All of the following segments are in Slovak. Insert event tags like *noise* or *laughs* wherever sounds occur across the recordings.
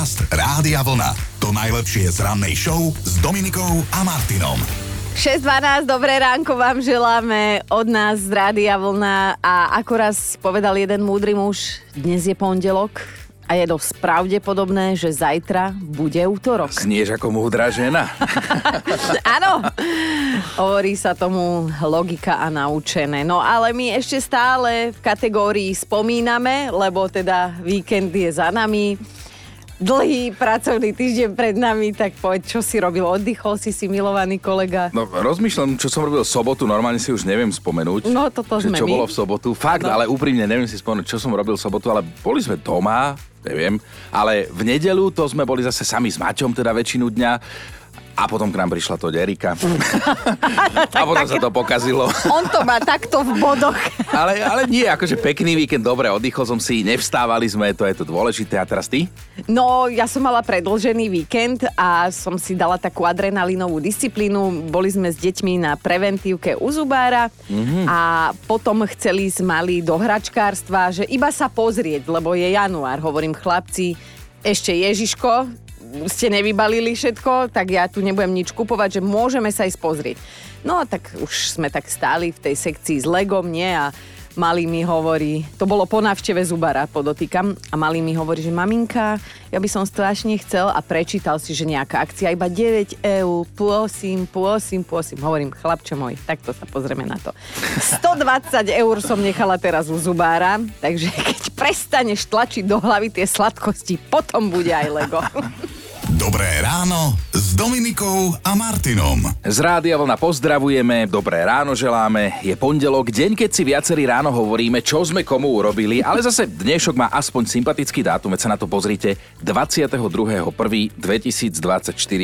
Podcast Rádia Vlna. To najlepšie z rannej show s Dominikou a Martinom. 6.12, dobré ránko vám želáme od nás z Rádia Vlna a ako raz povedal jeden múdry muž, dnes je pondelok, a je dosť pravdepodobné, že zajtra bude útorok. Znieš ako múdra žena. *laughs* Áno, hovorí sa tomu logika a naučené. No ale my ešte stále v kategórii spomíname, lebo teda víkend je za nami dlhý pracovný týždeň pred nami, tak poď, čo si robil? Oddychol si si, milovaný kolega? No, rozmýšľam, čo som robil v sobotu, normálne si už neviem spomenúť. No, toto sme Čo my. bolo v sobotu. Fakt, No. ale úprimne neviem si spomenúť, čo som robil v sobotu, ale boli sme doma, neviem. Ale v nedelu to sme boli zase sami s Maťom, teda väčšinu dňa. A potom k nám prišla to Erika. *laughs* a potom sa to pokazilo. On to má takto v bodoch. *laughs* ale, ale nie, akože pekný víkend, dobre, oddychol som si, nevstávali sme, to je to dôležité. A teraz ty? No, ja som mala predlžený víkend a som si dala takú adrenalinovú disciplínu. Boli sme s deťmi na preventívke u zubára mm-hmm. a potom chceli ísť mali do hračkárstva, že iba sa pozrieť, lebo je január. Hovorím, chlapci, ešte Ježiško, ste nevybalili všetko, tak ja tu nebudem nič kupovať, že môžeme sa ísť pozrieť. No a tak už sme tak stáli v tej sekcii s Legom, nie? A Malý mi hovorí, to bolo po návšteve zubara, podotýkam, a Malý mi hovorí, že maminka, ja by som strašne chcel a prečítal si, že nejaká akcia iba 9 eur, prosím, prosím, prosím. Hovorím, chlapče môj, takto sa pozrieme na to. 120 eur som nechala teraz u zubára, takže keď prestaneš tlačiť do hlavy tie sladkosti, potom bude aj Lego. Dobré ráno s Dominikou a Martinom. Z Rádia Vlna pozdravujeme, dobré ráno želáme. Je pondelok, deň, keď si viacerí ráno hovoríme, čo sme komu urobili, ale zase dnešok má aspoň sympatický dátum, veď sa na to pozrite, 22.1.2024.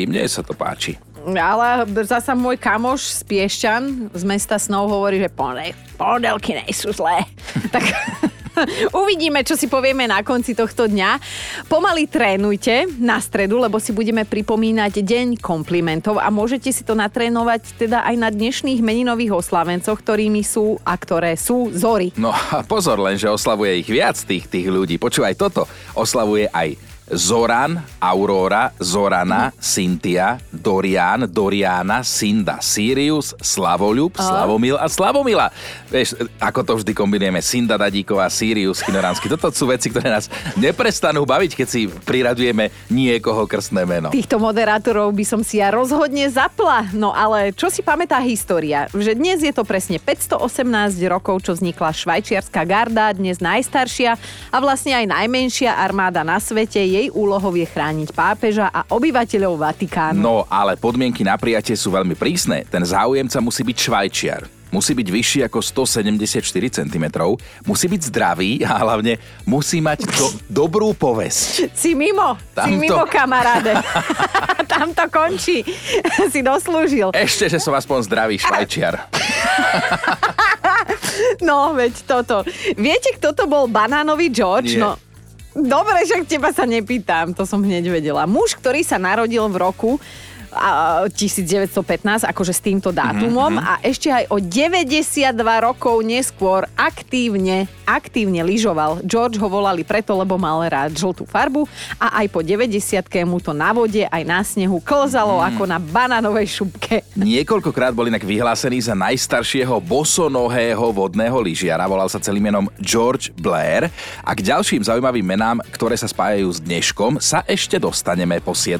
Mne sa to páči. Ale zasa môj kamoš z Piešťan z mesta Snov hovorí, že pondel, pondelky nejsú zlé. *laughs* tak *laughs* uvidíme, čo si povieme na konci tohto dňa. Pomaly trénujte na stredu, lebo si budeme pripomínať Deň komplimentov a môžete si to natrénovať teda aj na dnešných meninových oslavencoch, ktorými sú a ktoré sú Zory. No a pozor len, že oslavuje ich viac tých, tých ľudí. Počúvaj toto, oslavuje aj Zoran, Aurora, Zorana, Cynthia, Dorian, Doriana, Sinda, Sirius, Slavoľub, Slavomil a Slavomila. Vieš, ako to vždy kombinujeme, Sinda Dadíková, Sirius Chinoránsky. Toto sú veci, ktoré nás neprestanú baviť, keď si priradujeme niekoho krstné meno. Týchto moderátorov by som si ja rozhodne zapla. No ale čo si pamätá história? Že dnes je to presne 518 rokov, čo vznikla švajčiarska garda, dnes najstaršia a vlastne aj najmenšia armáda na svete. Jej úlohou je chrániť pápeža a obyvateľov Vatikánu. No, ale podmienky na prijatie sú veľmi prísne. Ten záujemca musí byť švajčiar. Musí byť vyšší ako 174 cm, musí byť zdravý a hlavne musí mať do, dobrú povesť. Si mimo, si Tamto. mimo kamaráde. *laughs* Tam to končí. *laughs* si doslúžil. Ešte, že som aspoň zdravý švajčiar. *laughs* No, veď toto. Viete, kto to bol banánový George? Nie. No, dobre, však teba sa nepýtam, to som hneď vedela. Muž, ktorý sa narodil v roku 1915, akože s týmto dátumom a ešte aj o 92 rokov neskôr aktívne, aktívne lyžoval. George ho volali preto, lebo mal rád žltú farbu a aj po 90 mu to na vode aj na snehu klzalo ako na banánovej šupke. Niekoľkokrát bol inak vyhlásený za najstaršieho bosonohého vodného lyžiara. Volal sa celým menom George Blair. A k ďalším zaujímavým menám, ktoré sa spájajú s dneškom, sa ešte dostaneme po 7.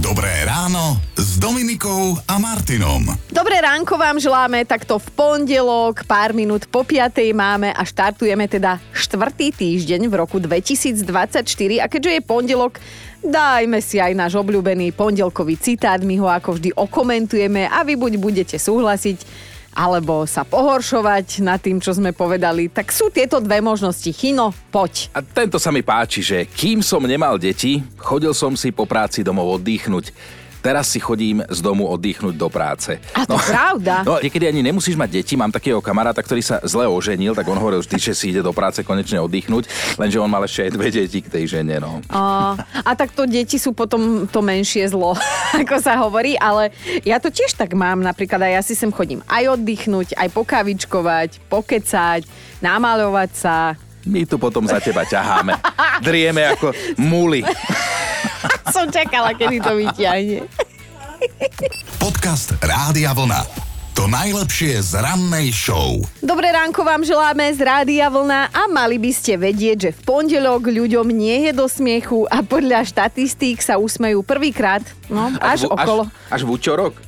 Dobré ráno s Dominikou a Martinom. Dobré ránko vám želáme, takto v pondelok, pár minút po piatej máme a štartujeme teda štvrtý týždeň v roku 2024 a keďže je pondelok, dajme si aj náš obľúbený pondelkový citát, my ho ako vždy okomentujeme a vy buď budete súhlasiť, alebo sa pohoršovať nad tým, čo sme povedali, tak sú tieto dve možnosti. Chino, poď. A tento sa mi páči, že kým som nemal deti, chodil som si po práci domov oddychnúť. Teraz si chodím z domu oddychnúť do práce. A to pravda. *laughs* No, niekedy ani nemusíš mať deti. Mám takého kamaráta, ktorý sa zle oženil, tak on hovoril vždy, že si ide do práce konečne oddychnúť, lenže on mal ešte aj dve deti k tej žene. No. A, a tak to deti sú potom to menšie zlo, *laughs* ako sa hovorí, ale ja to tiež tak mám, napríklad aj ja si sem chodím aj oddychnúť, aj pokavičkovať, pokecať, namaľovať sa. My tu potom za teba ťaháme. Drieme ako muly. *laughs* som čakala, kedy to vyťahne. Podcast Rádia Vlna. To najlepšie z rannej show. Dobré ránko vám želáme z Rádia Vlna a mali by ste vedieť, že v pondelok ľuďom nie je do smiechu a podľa štatistík sa usmejú prvýkrát, no, až, až okolo. Až, až v účorok? *laughs*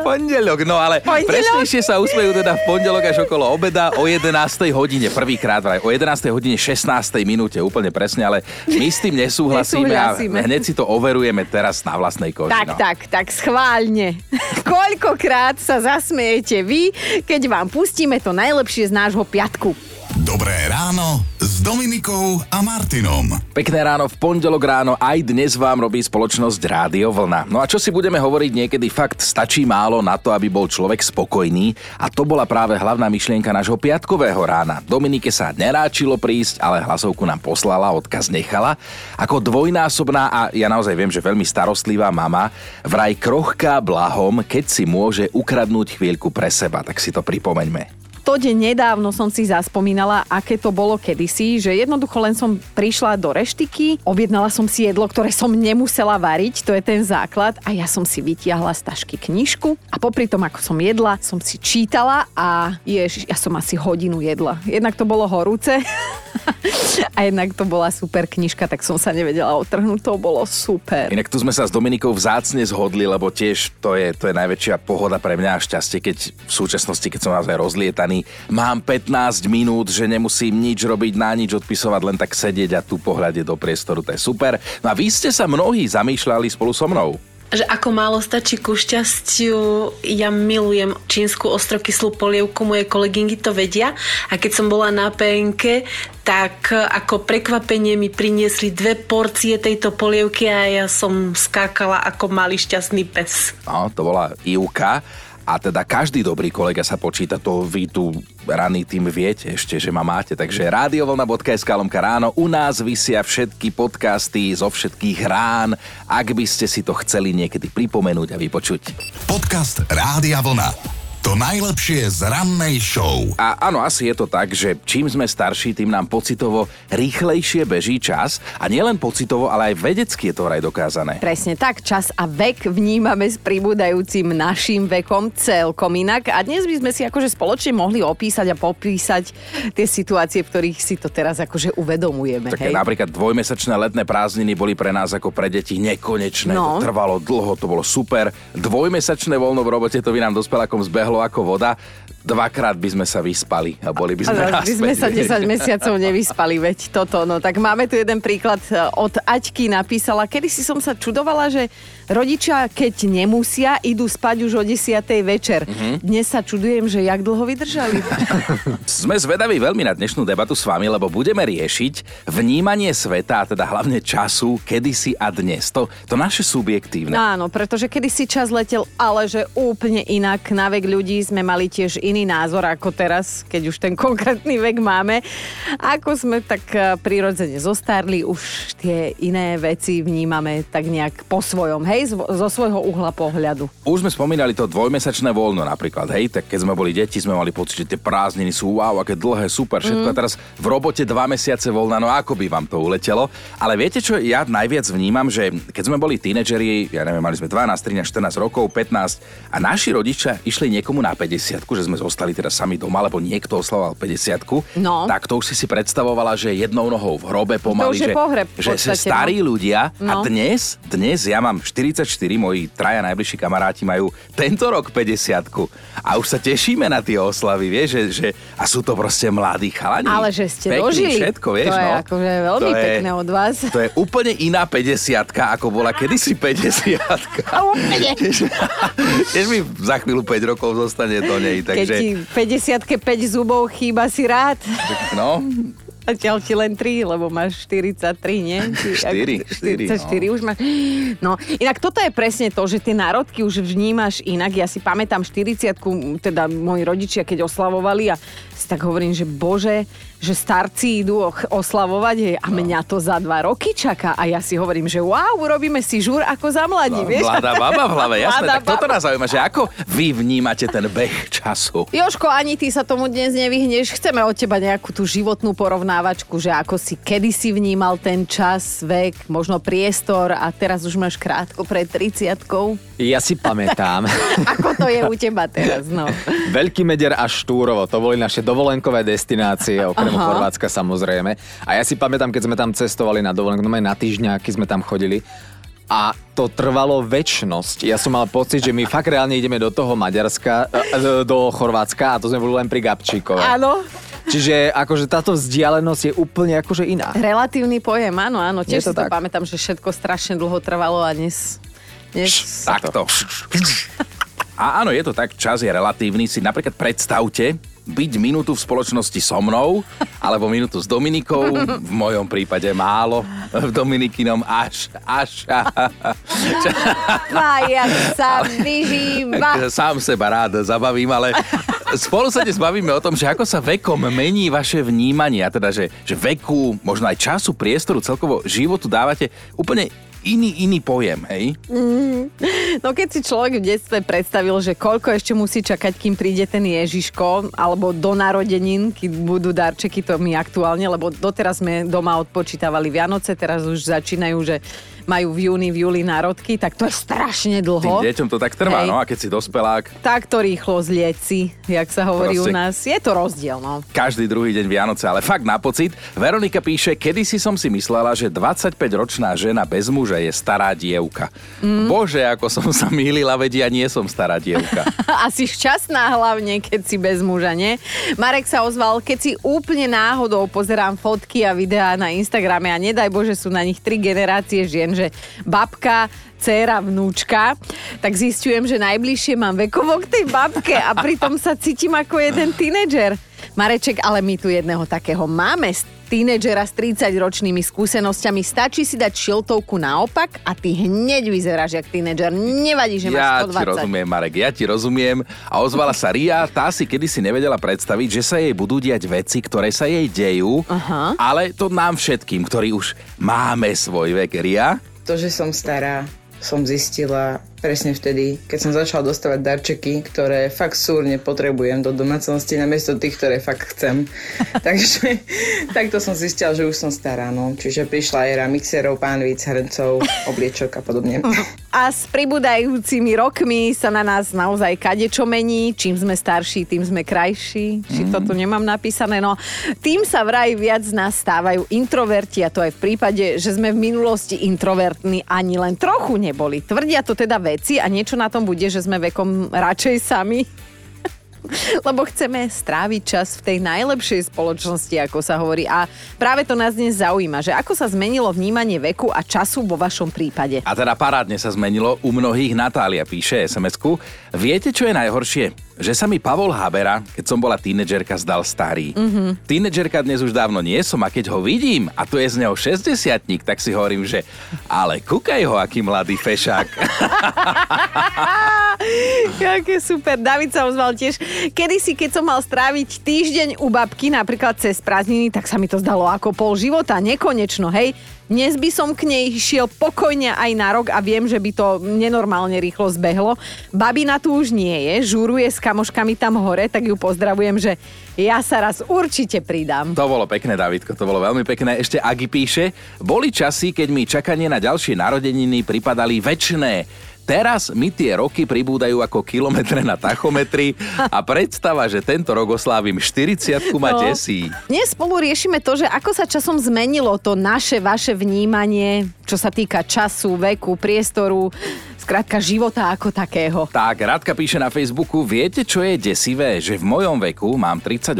Pondelok, no ale Pondelok? presnejšie sa usmejú teda v pondelok až okolo obeda o 11. hodine, prvýkrát vraj, o 11. hodine 16. minúte, úplne presne, ale my s tým nesúhlasíme, Nesúhlasíme. a hneď si to overujeme teraz na vlastnej koži. Tak, no. tak, tak, schválne. *laughs* Koľkokrát sa zasmiejete vy, keď vám pustíme to najlepšie z nášho piatku. Dobré ráno s Dominikou a Martinom. Pekné ráno, v pondelok ráno aj dnes vám robí spoločnosť Rádio Vlna. No a čo si budeme hovoriť niekedy, fakt stačí málo na to, aby bol človek spokojný a to bola práve hlavná myšlienka nášho piatkového rána. Dominike sa neráčilo prísť, ale hlasovku nám poslala, odkaz nechala. Ako dvojnásobná a ja naozaj viem, že veľmi starostlivá mama, vraj krochká blahom, keď si môže ukradnúť chvíľku pre seba, tak si to pripomeňme. To deň nedávno som si zaspomínala, aké to bolo kedysi, že jednoducho len som prišla do reštiky, objednala som si jedlo, ktoré som nemusela variť, to je ten základ, a ja som si vytiahla z tašky knižku a popri tom, ako som jedla, som si čítala a ježiš, ja som asi hodinu jedla. Jednak to bolo horúce *laughs* *laughs* a jednak to bola super knižka, tak som sa nevedela otrhnúť, to bolo super. Inak tu sme sa s Dominikou vzácne zhodli, lebo tiež to je, to je najväčšia pohoda pre mňa a šťastie, keď v súčasnosti, keď som naozaj rozlietaný, mám 15 minút, že nemusím nič robiť, na nič odpisovať, len tak sedieť a tu pohľade do priestoru, to je super. No a vy ste sa mnohí zamýšľali spolu so mnou. Že ako málo stačí ku šťastiu. Ja milujem čínsku ostrokyslú polievku, moje kolegynky to vedia. A keď som bola na PNK, tak ako prekvapenie mi priniesli dve porcie tejto polievky a ja som skákala ako malý šťastný pes. No, to bola Ivka. A teda každý dobrý kolega sa počíta, to vy tu raný tým viete ešte, že ma máte. Takže radiovlna.sk lomka ráno, u nás vysia všetky podcasty zo všetkých rán, ak by ste si to chceli niekedy pripomenúť a vypočuť. Podcast Rádia Vlna. To najlepšie z rannej show. A áno, asi je to tak, že čím sme starší, tým nám pocitovo rýchlejšie beží čas. A nielen pocitovo, ale aj vedecky je to vraj dokázané. Presne tak, čas a vek vnímame s pribúdajúcim našim vekom celkom inak. A dnes by sme si akože spoločne mohli opísať a popísať tie situácie, v ktorých si to teraz akože uvedomujeme. Také hej? napríklad dvojmesačné letné prázdniny boli pre nás ako pre deti nekonečné. No. To trvalo dlho, to bolo super. Dvojmesačné voľno v robote, to by nám dospelákom zbehlo ako voda. Dvakrát by sme sa vyspali a boli by sme Ale by sme sa vieš. 10 mesiacov nevyspali, veď toto. No tak máme tu jeden príklad e, od Aťky napísala. Kedy si som sa čudovala, že rodičia, keď nemusia, idú spať už o 10. večer. Mhm. Dnes sa čudujem, že jak dlho vydržali. *laughs* Sme zvedaví veľmi na dnešnú debatu s vami, lebo budeme riešiť vnímanie sveta, a teda hlavne času, kedysi a dnes. To, to naše subjektívne. Áno, pretože kedy si čas letel, ale že úplne inak. Na vek ľudí sme mali tiež iný názor ako teraz, keď už ten konkrétny vek máme. Ako sme tak eh, prirodzene zostarli, už tie iné veci vnímame tak nejak po svojom, hej, zo, zo svojho uhla pohľadu. Už sme spomínali to dvojmesačné voľno napríklad, hej, tak keď sme boli deti, sme mali pocit, že tie prázdniny sú wow, aké dlhé, super, všetko. Mm. A teraz v robote dva mesiace voľna, no ako by vám to uletelo. Ale viete, čo ja najviac vnímam, že keď sme boli tínedžeri, ja neviem, mali sme 12, 13, 14 rokov, 15 a naši rodičia išli niekomu na 50, že sme zostali teraz sami doma, lebo niekto oslavoval 50 No. tak to už si si predstavovala, že jednou nohou v hrobe pomaly, že, pohreb že, že podstate, starí ľudia a No. dnes, dnes ja mám 44, moji traja najbližší kamaráti majú tento rok 50 a už sa tešíme na tie oslavy, vieš, že, že a sú to proste mladí chalani. Ale že ste Pekní, dožili. všetko, vieš, to je no. akože veľmi To je- pekné od vás. To je úplne iná 50 ako bola kedysi 50 A úplne. Tiež mi za chvíľu 5 rokov zostane do nej, Keď takže... ti 50 5 zubov chýba si rád. No, Zatiaľ ti len 3, lebo máš 43, nie? Ty, Štyri, ako- štyri, 44 už máš. No, inak toto je presne to, že tie národky už vnímaš inak. Ja si pamätám 40 teda moji rodičia, keď oslavovali a si tak hovorím, že bože, že starci idú oslavovať hej, a mňa to za dva roky čaká. A ja si hovorím, že wow, urobíme si žúr ako za mladí, vieš? No, Mladá baba v hlave, jasné. Mladá tak toto nás zaujíma, že ako vy vnímate ten beh času? Joško, ani ty sa tomu dnes nevyhneš. Chceme od teba nejakú tú životnú porovnávačku, že ako si kedysi vnímal ten čas, vek, možno priestor a teraz už máš krátko pred 30 Ja si pamätám. *laughs* Ako to je u teba teraz, no? Veľký Meder a Štúrovo, to boli naše dovolenkové destinácie, okrem Aha. Chorvátska samozrejme. A ja si pamätám, keď sme tam cestovali na dovolenku, no na týždňaky sme tam chodili. A to trvalo väčnosť. Ja som mal pocit, že my fakt reálne ideme do toho Maďarska, e, do Chorvátska a to sme boli len pri Gabčíkove. Áno, Čiže akože táto vzdialenosť je úplne akože iná. relatívny pojem, áno, áno. Je Tiež to si to tak. pamätám, že všetko strašne dlho trvalo a dnes... dnes Takto. *laughs* A áno, je to tak, čas je relatívny. Si napríklad predstavte, byť minútu v spoločnosti so mnou, alebo minútu s Dominikou, v mojom prípade málo, v Dominikinom až, až. Spája sa, vyžíva. Sám seba rád zabavím, ale spolu sa dnes bavíme o tom, že ako sa vekom mení vaše vnímanie, a teda, že, že veku, možno aj času, priestoru, celkovo životu dávate úplne iný, iný pojem, hej? No keď si človek v detstve predstavil, že koľko ešte musí čakať, kým príde ten Ježiško, alebo do narodenín, keď budú darčeky, to my aktuálne, lebo doteraz sme doma odpočítavali Vianoce, teraz už začínajú, že majú v júni, v júli národky, tak to je strašne Tým dlho. deťom to tak trvá, Hej. no a keď si dospelák, Takto rýchlo zlieci, jak sa hovorí u Proste- nás. Je to rozdiel, no. každý druhý deň Vianoce, ale fakt na pocit. Veronika píše, kedysi som si myslela, že 25-ročná žena bez muža je stará dievka. Mm. Bože, ako som sa mýlila, vedia, nie som stará dievka. *laughs* Asi šťastná hlavne, keď si bez muža, nie? Marek sa ozval, keď si úplne náhodou pozerám fotky a videá na Instagrame a nedaj Bože sú na nich tri generácie žien, že babka, dcéra, vnúčka, tak zistujem, že najbližšie mám vekovo k tej babke a pritom sa cítim ako jeden tínedžer. Mareček, ale my tu jedného takého máme, tínedžera s 30-ročnými skúsenosťami. Stačí si dať šiltovku naopak a ty hneď vyzeráš jak tínedžer. Nevadí, že Ja máš 120. ti rozumiem, Marek, ja ti rozumiem. A ozvala sa Ria, tá si kedysi nevedela predstaviť, že sa jej budú diať veci, ktoré sa jej dejú, Aha. ale to nám všetkým, ktorí už máme svoj vek. Ria, To, že som stará, som zistila presne vtedy, keď som začala dostávať darčeky, ktoré fakt súrne potrebujem do domácnosti, namiesto tých, ktoré fakt chcem. *laughs* Takže takto som zistila, že už som stará. No. Čiže prišla éra mixerov, pánvic, hrncov, obliečok a podobne. A s pribúdajúcimi rokmi sa na nás naozaj kadečo mení. Čím sme starší, tým sme krajší. Či to tu nemám napísané. No, tým sa vraj viac z nás stávajú introverti a to aj v prípade, že sme v minulosti introvertní ani len trochu neboli. Tvrdia to teda veci a niečo na tom bude, že sme vekom radšej sami. *laughs* Lebo chceme stráviť čas v tej najlepšej spoločnosti, ako sa hovorí. A práve to nás dnes zaujíma, že ako sa zmenilo vnímanie veku a času vo vašom prípade. A teda parádne sa zmenilo u mnohých. Natália píše SMS-ku. Viete, čo je najhoršie? Že sa mi Pavol Habera, keď som bola tínedžerka, zdal starý. Mm-hmm. Tínedžerka dnes už dávno nie som a keď ho vidím a tu je z neho 60 tak si hovorím, že ale kúkaj ho, aký mladý fešák. *laughs* Jaké super. David sa ozval tiež. Kedy si, keď som mal stráviť týždeň u babky, napríklad cez prázdniny, tak sa mi to zdalo ako pol života, nekonečno, hej. Dnes by som k nej šiel pokojne aj na rok a viem, že by to nenormálne rýchlo zbehlo. Babina tu už nie je, žúruje s kamoškami tam hore, tak ju pozdravujem, že ja sa raz určite pridám. To bolo pekné, Davidko, to bolo veľmi pekné. Ešte Agi píše, boli časy, keď mi čakanie na ďalšie narodeniny pripadali väčšné. Teraz mi tie roky pribúdajú ako kilometre na tachometri a predstava, že tento rok oslávim 40 ma No. desí. Dnes spolu riešime to, že ako sa časom zmenilo to naše, vaše vnímanie, čo sa týka času, veku, priestoru, skrátka života ako takého. Tak, Radka píše na Facebooku, viete, čo je desivé? Že v mojom veku, mám 38,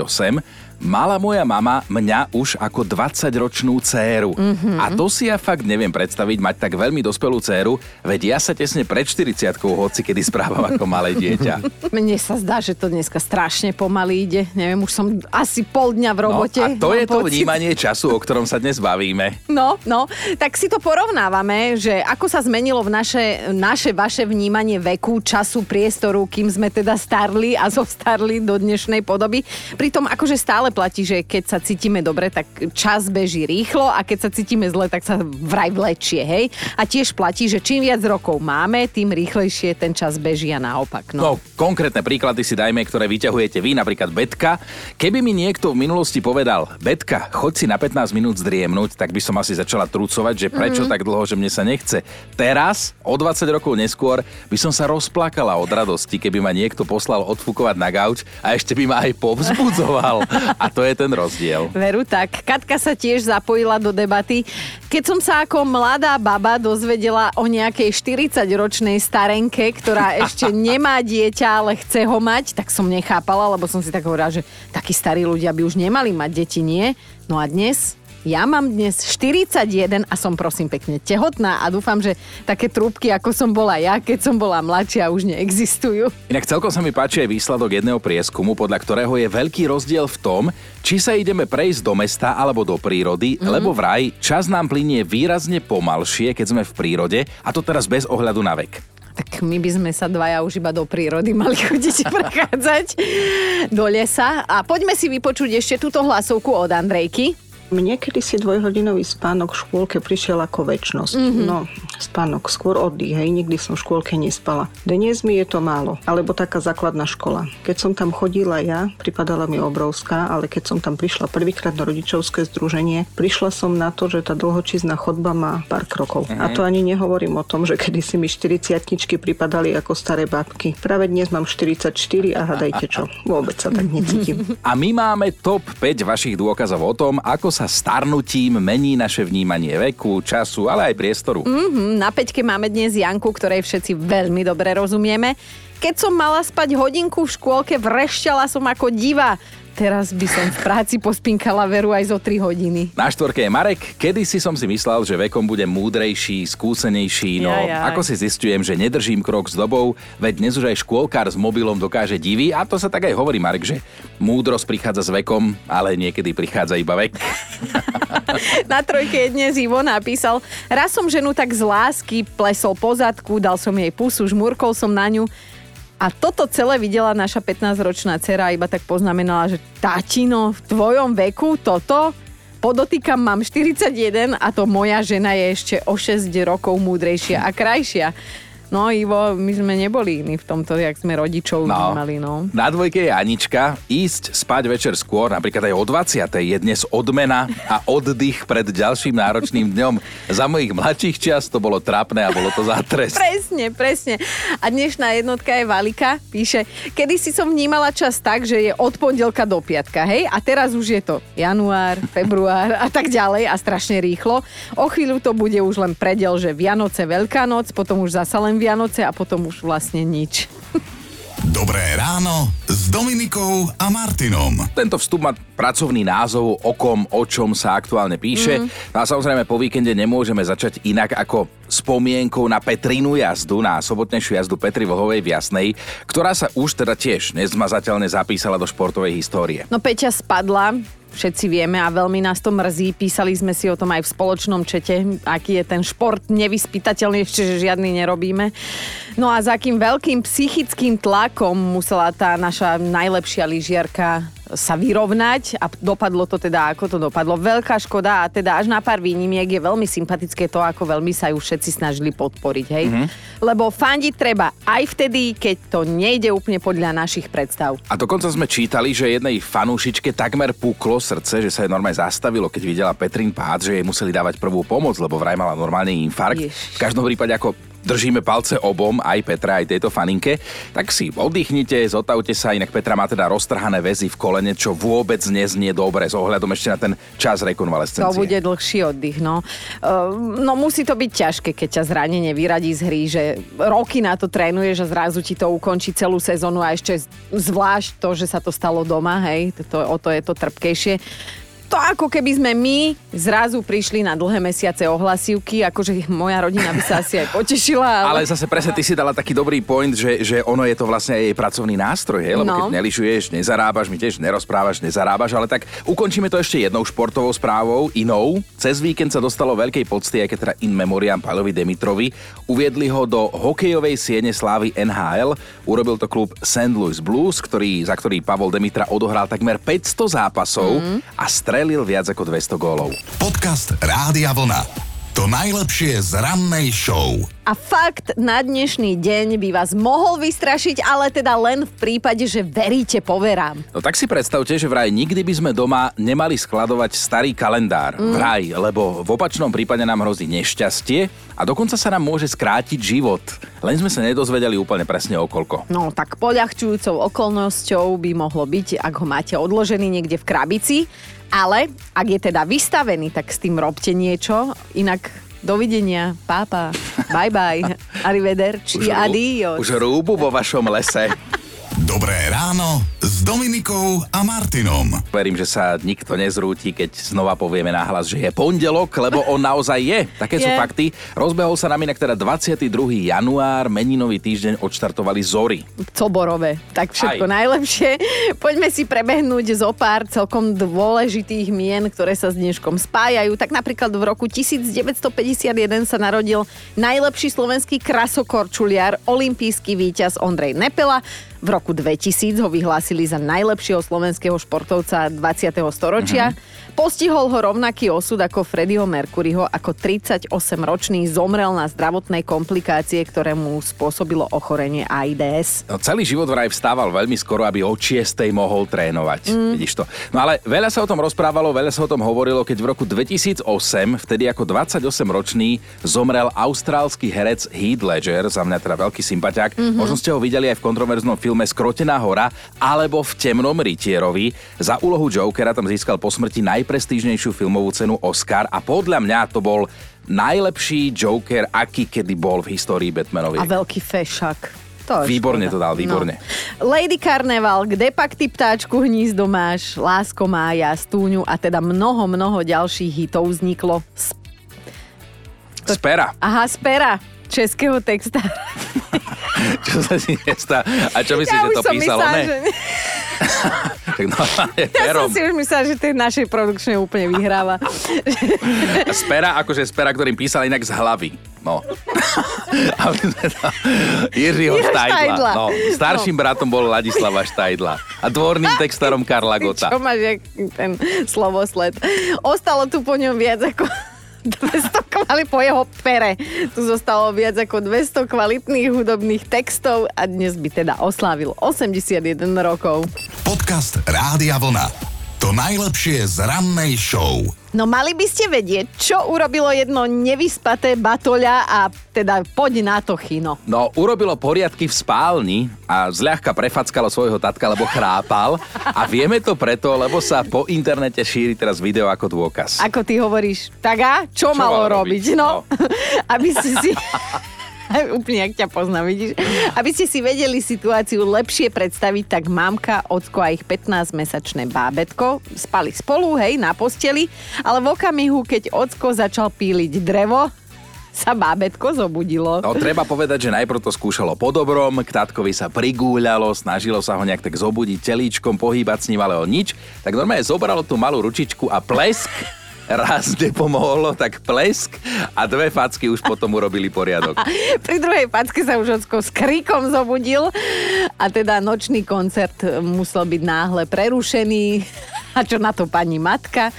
mala moja mama mňa už ako 20-ročnú dceru. Mm-hmm. A to si ja fakt neviem predstaviť, mať tak veľmi dospelú dceru, veď ja sa tesne pred 40 hoci kedy správam ako malé dieťa. *laughs* Mne sa zdá, že to dneska strašne pomaly ide. Neviem, už som asi pol dňa v No, robote. a to je to pocit. vnímanie času, o ktorom sa dnes bavíme. *laughs* No, no, tak si to porovnávame, že ako sa zmenilo v naše, naše, vaše vnímanie veku, času, priestoru, kým sme teda starli a *laughs* zostarli do dnešnej podoby. Pritom akože stále stále platí, že keď sa cítime dobre, tak čas beží rýchlo a keď sa cítime zle, tak sa vraj vlečie, hej. A tiež platí, že čím viac rokov máme, tým rýchlejšie ten čas beží a naopak. No. No, konkrétne príklady si dajme, ktoré vyťahujete vy, napríklad Betka. Keby mi niekto v minulosti povedal, Betka, choď si na 15 minút zdriemnúť, tak by som asi začala trucovať, že prečo mm-hmm. tak dlho, že mne sa nechce. Teraz, o 20 rokov neskôr, by som sa rozplakala od radosti, keby ma niekto poslal odfúkovať na gauč a ešte by ma aj povzbudzoval. *laughs* a to je ten rozdiel. Veru tak. Katka sa tiež zapojila do debaty. Keď som sa ako mladá baba dozvedela o nejakej 40-ročnej starenke, ktorá ešte *laughs* nemá dieťa, ale chce ho mať, tak som nechápala, lebo som si tak hovorila, že takí starí ľudia by už nemali mať deti, nie? No a dnes ja mám dnes 41 a som prosím pekne tehotná a dúfam, že také trúbky, ako som bola ja, keď som bola mladšia, už neexistujú. Inak celkom sa mi páči aj výsledok jedného prieskumu, podľa ktorého je veľký rozdiel v tom, či sa ideme prejsť do mesta alebo do prírody, mm-hmm. lebo vraj čas nám plinie výrazne pomalšie, keď sme v prírode, a to teraz bez ohľadu na vek. Tak my by sme sa dvaja už iba do prírody mali *laughs* chodiť prechádzať do lesa. A poďme si vypočuť ešte túto hlasovku od Andrejky. Mne kedysi dvojhodinový spánok v škôlke prišiel ako väčnosť. Mm-hmm. No, spánok, skôr oddych, hej, nikdy som v škôlke nespala. Dnes mi je to málo, alebo taká základná škola. Keď som tam chodila ja, pripadala mi obrovská, ale keď som tam prišla prvýkrát na rodičovské združenie, prišla som na to, že tá dlhočízna chodba má pár krokov. Mm-hmm. A to ani nehovorím o tom, že kedysi mi 40 pripadali ako staré babky. Práve dnes mám 44 a hadajte čo, vôbec sa tak necítim. A my máme top 5 vašich dôkazov o tom, ako sa starnutím mení naše vnímanie veku, času, ale aj priestoru. Mm-hmm, na peťke máme dnes Janku, ktorej všetci veľmi dobre rozumieme. Keď som mala spať hodinku v škôlke, vrešťala som ako diva. Teraz by som v práci pospinkala veru aj zo 3 hodiny. Na štvorke je Marek. Kedy si som si myslel, že vekom bude múdrejší, skúsenejší, no Jaj, jaj. ako si zistujem, že nedržím krok s dobou, veď dnes už aj škôlkár s mobilom dokáže divy a to sa tak aj hovorí, Marek, že múdrosť prichádza s vekom, ale niekedy prichádza iba vek. *laughs* Na trojke je dnes Ivo napísal, raz som ženu tak z lásky plesol po zadku, dal som jej pusu, žmurkol som na ňu a toto celé videla naša 15-ročná dcera iba tak poznamenala, že tatino, v tvojom veku toto? Podotýkam, mám 41 a to moja žena je ešte o 6 rokov múdrejšia a krajšia. No Ivo, my sme neboli iní v tomto, jak sme rodičov No. mali, no. Na dvojke je Anička. Ísť spať večer skôr, napríklad aj o 20. je dnes odmena a oddych pred ďalším náročným dňom. Za mojich mladších čias to bolo trápne a bolo to za trest. Presne, presne. A dnešná jednotka je Valika, píše, kedy si som vnímala čas tak, že je od pondelka do piatka, hej? A teraz už je to január, február a tak ďalej a strašne rýchlo. O chvíľu to bude už len predel, že Vianoce, Veľká noc, potom už zasa len Vianoce a potom už vlastne nič. Dobré ráno s Dominikou a Martinom. Tento vstup má pracovný názov O kom, o čom sa aktuálne píše. Mm. No a samozrejme po víkende nemôžeme začať inak ako spomienkou na Petrinu jazdu, na sobotnejšiu jazdu Petri Vlhovej v Jasnej, ktorá sa už teda tiež nezmazateľne zapísala do športovej histórie. No Peťa spadla, všetci vieme a veľmi nás to mrzí. Písali sme si o tom aj v spoločnom čete, aký je ten šport nevyspytateľný, ešte že žiadny nerobíme. No a za akým veľkým psychickým tlakom musela tá naša najlepšia lyžiarka sa vyrovnať a dopadlo to teda, ako to dopadlo. Veľká škoda a teda až na pár výnimiek je veľmi sympatické to, ako veľmi sa ju všetci snažili podporiť, hej. Mm-hmm. Lebo fandiť treba aj vtedy, keď to nejde úplne podľa našich predstav. A dokonca sme čítali, že jednej fanúšičke takmer puklo srdce, že sa jej normálne zastavilo, keď videla Petrin pád, že jej museli dávať prvú pomoc, lebo vraj mala normálne infarkt. Ježiš. V každom prípade ako držíme palce obom, aj Petra, aj tejto faninke, tak si oddychnite, zotavte sa, inak Petra má teda roztrhané väzy v kolene, čo vôbec neznie dobre s ohľadom ešte na ten čas rekonvalescencie. To bude dlhší oddych, no. Uh, no musí to byť ťažké, keď ťa zranenie vyradí z hry, že roky na to trénuješ a zrazu ti to ukončí celú sezónu a ešte zvlášť to, že sa to stalo doma, hej, to, o to je to trpkejšie. To ako keby sme my zrazu prišli na dlhé mesiace ohlasívky, akože moja rodina by sa asi aj potešila. Ale Ale, zase presne ty si dala taký dobrý point, že, že ono je to vlastne aj jej pracovný nástroj, hej? lebo No. keď nelišuješ, nezarábaš, my tiež nerozprávaš, nezarábaš, ale tak ukončíme to ešte jednou športovou správou, inou. Cez víkend sa dostalo veľkej pocty, aj keď teda in memoriam Paľovi Demitrovi. Uviedli ho do hokejovej siene slávy NHL. Urobil to klub St. Louis Blues, ktorý, za ktorý Pavol Demitra odohral takmer 500 zápasov Mhm. a strelil viac ako 200 gólov. Podcast Rádia Vlna. To najlepšie z rannej show. a fakt na dnešný deň by vás mohol vystrašiť, ale teda len v prípade, že veríte poverám. No tak si predstavte, že vraj nikdy by sme doma nemali skladovať starý kalendár. Mm. Vraj, lebo v opačnom prípade nám hrozí nešťastie a dokonca sa nám môže skrátiť život. Len sme sa nedozvedeli úplne presne o koľko. No tak poľahčujúcou okolnosťou by mohlo byť, ak ho máte odložený niekde v krabici, ale ak je teda vystavený, tak s tým robte niečo, inak dovidenia, pápa, bye bye, *laughs* arrivederci, rú- adios. už rúbu vo vašom lese. *laughs* Dobré ráno s Dominikou a Martinom. Verím, že sa nikto nezrúti, keď znova povieme nahlas, že je pondelok, lebo on naozaj je. Také sú Je. fakty. Rozbehol sa nám inak teda 22. január, meninový týždeň odštartovali Zory. Coborové. Tak všetko Aj. najlepšie. Poďme si prebehnúť zo pár celkom dôležitých mien, ktoré sa s dneškom spájajú. Tak napríklad v roku 1951 sa narodil najlepší slovenský krasokorčuliar, olimpijský víťaz Ondrej Nepela. V roku 2000 ho vyhlásili za najlepšieho slovenského športovca 20. storočia. Postihol ho rovnaký osud ako Freddieho Mercuryho, ako 38-ročný zomrel na zdravotnej komplikácie, ktoré mu spôsobilo ochorenie AIDS. No, celý život vraj vstával veľmi skoro, aby o 6 mohol trénovať. Mm. Vidíš to. No ale veľa sa o tom rozprávalo, veľa sa o tom hovorilo, keď v roku 2008, vtedy ako 28-ročný, zomrel austrálsky herec Heath Ledger, za mňa teda veľký sympatiák. Mm-hmm. Možno ste ho videli aj v kontroverznom filme Skrotená hora alebo v Temnom rytierovi. Za úlohu Jokera tam získal po smrti najprestížnejšiu filmovú cenu Oscar a podľa mňa to bol najlepší Joker, aký kedy bol v histórii Batmanovi. A veľký fešak. To Výborne škoda. to dal, výborne. No. Lady Carnival, kde pak ty ptáčku hnízdo máš, Lásko mája, Stúňu a teda mnoho, mnoho ďalších hitov vzniklo z, Spera. aha, z pera českého texta. *laughs* Čo sa ti nestá? A čo myslíš, ja že to písalo? myslela, Ne? že... *laughs* Tak *laughs* normálne Ja som perom. si už myslela, že tej našej produkčnej úplne vyhráva. *laughs* Z pera, akože z pera, ktorým písal inak z hlavy. No. *laughs* Jiřího Štajdla. No. Starším bratom bol Ladislava Štajdla. A dvorným textárom Karla Gota. Čo máš, ten slovosled. Ostalo tu po ňom viac ako 200 kvali po jeho pere. Tu zostalo viac ako 200 kvalitných hudobných textov a dnes by teda oslávil 81 rokov. Podcast Rádia Vlna. To najlepšie z rannej show. No mali by ste vedieť, čo urobilo jedno nevyspaté batoľa a teda poď na to, Chino. No, urobilo poriadky v spálni a zľahka prefackalo svojho tatka, lebo chrápal. A vieme to preto, lebo sa po internete šíri teraz video ako dôkaz. Ako ty hovoríš, tak a čo, Čo malo mal robiť? robiť? No, No. *laughs* aby ste si... *laughs* *laughs* Úplne, jak ťa poznám, vidíš? Aby ste si vedeli situáciu lepšie predstaviť, tak mamka, ocko a ich 15-mesačné bábetko spali spolu, hej, na posteli, ale v okamihu, keď ocko začal píliť drevo, sa bábetko zobudilo. No, treba povedať, že najprv to skúšalo po dobrom, k tatkovi sa prigúľalo, snažilo sa ho nejak tak zobudiť telíčkom, pohýbať s ním, ale o nič. Tak normálne zobralo tú malú ručičku a plesk raz nepomohlo, tak plesk a dve facky už potom urobili poriadok. *laughs* Pri druhej packe sa už ocko s krikom zobudil a teda nočný koncert musel byť náhle prerušený. *laughs* A čo na to pani matka?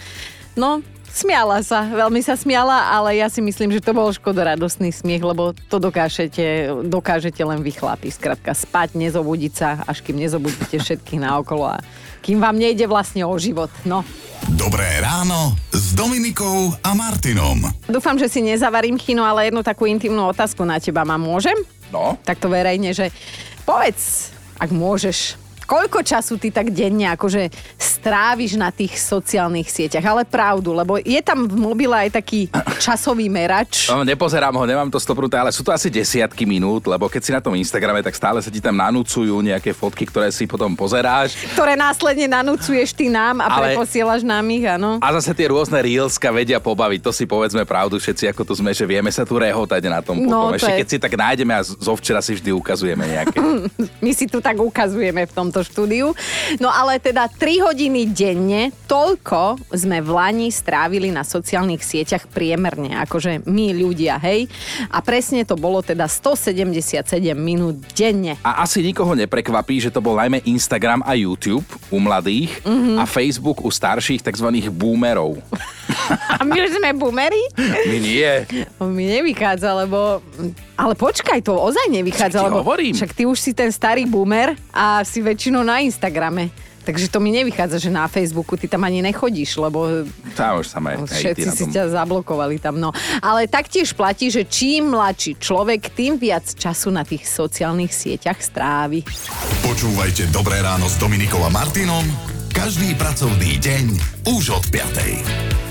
No, smiala sa, veľmi sa smiala, ale ja si myslím, že to bol škodoradosný smiech, lebo to dokážete, dokážete len vy chlapi. Spať, nezobudiť sa, až kým nezobudíte všetkých naokolo a kým vám nejde vlastne o život. No, Dobré ráno s Dominikou a Martinom. dúfam, že si nezavarím chino, ale jednu takú intimnú otázku na teba mám. Môžem? No, takto verejne, že povedz, ak môžeš, Koľko času ty tak denne akože stráviš na tých sociálnych sieťach? Ale pravdu, lebo je tam v mobile aj taký *clears throat* časový merač. No, nepozerám ho, nemám to stopnuté, ale sú to asi desiatky minút, lebo keď si na tom Instagrame, tak stále sa ti tam nanúcujú nejaké fotky, ktoré si potom pozeráš. Ktoré následne nanúcuješ ty nám a Ale- preposielaš nám ich, áno. A zase tie rôzne reelska vedia pobaviť, to si povedzme pravdu všetci, ako tu sme, že vieme sa tu rehotať na tom No, potom. to Ešte je- keď si tak nájdeme a zo včera si vždy ukazujeme nejaké. *clears throat* My si tu tak ukazujeme v tomto štúdiu. No ale teda 3 hodiny denne, toľko sme v Lani strávili na sociálnych sieťach priemerne, akože my ľudia, hej. A presne to bolo teda 177 minút denne. A asi nikoho neprekvapí, že to bol najmä Instagram a YouTube u mladých Mhm. a Facebook u starších tzv. boomerov. *laughs* A my už sme boomery? My nie. Mi nevychádza, lebo... Ale počkaj, to ozaj nevychádza, lebo hovorím. však ty už si ten starý boomer a si väčšinou na Instagrame. Takže to mi nevychádza, že na Facebooku ty tam ani nechodíš, lebo Tam už samé Všetci hejty na si ťa zablokovali tam, no. Ale taktiež platí, že čím mladší človek, tým viac času na tých sociálnych sieťach strávi. Počúvajte Dobré ráno s Dominikou a Martinom každý pracovný deň už od 5.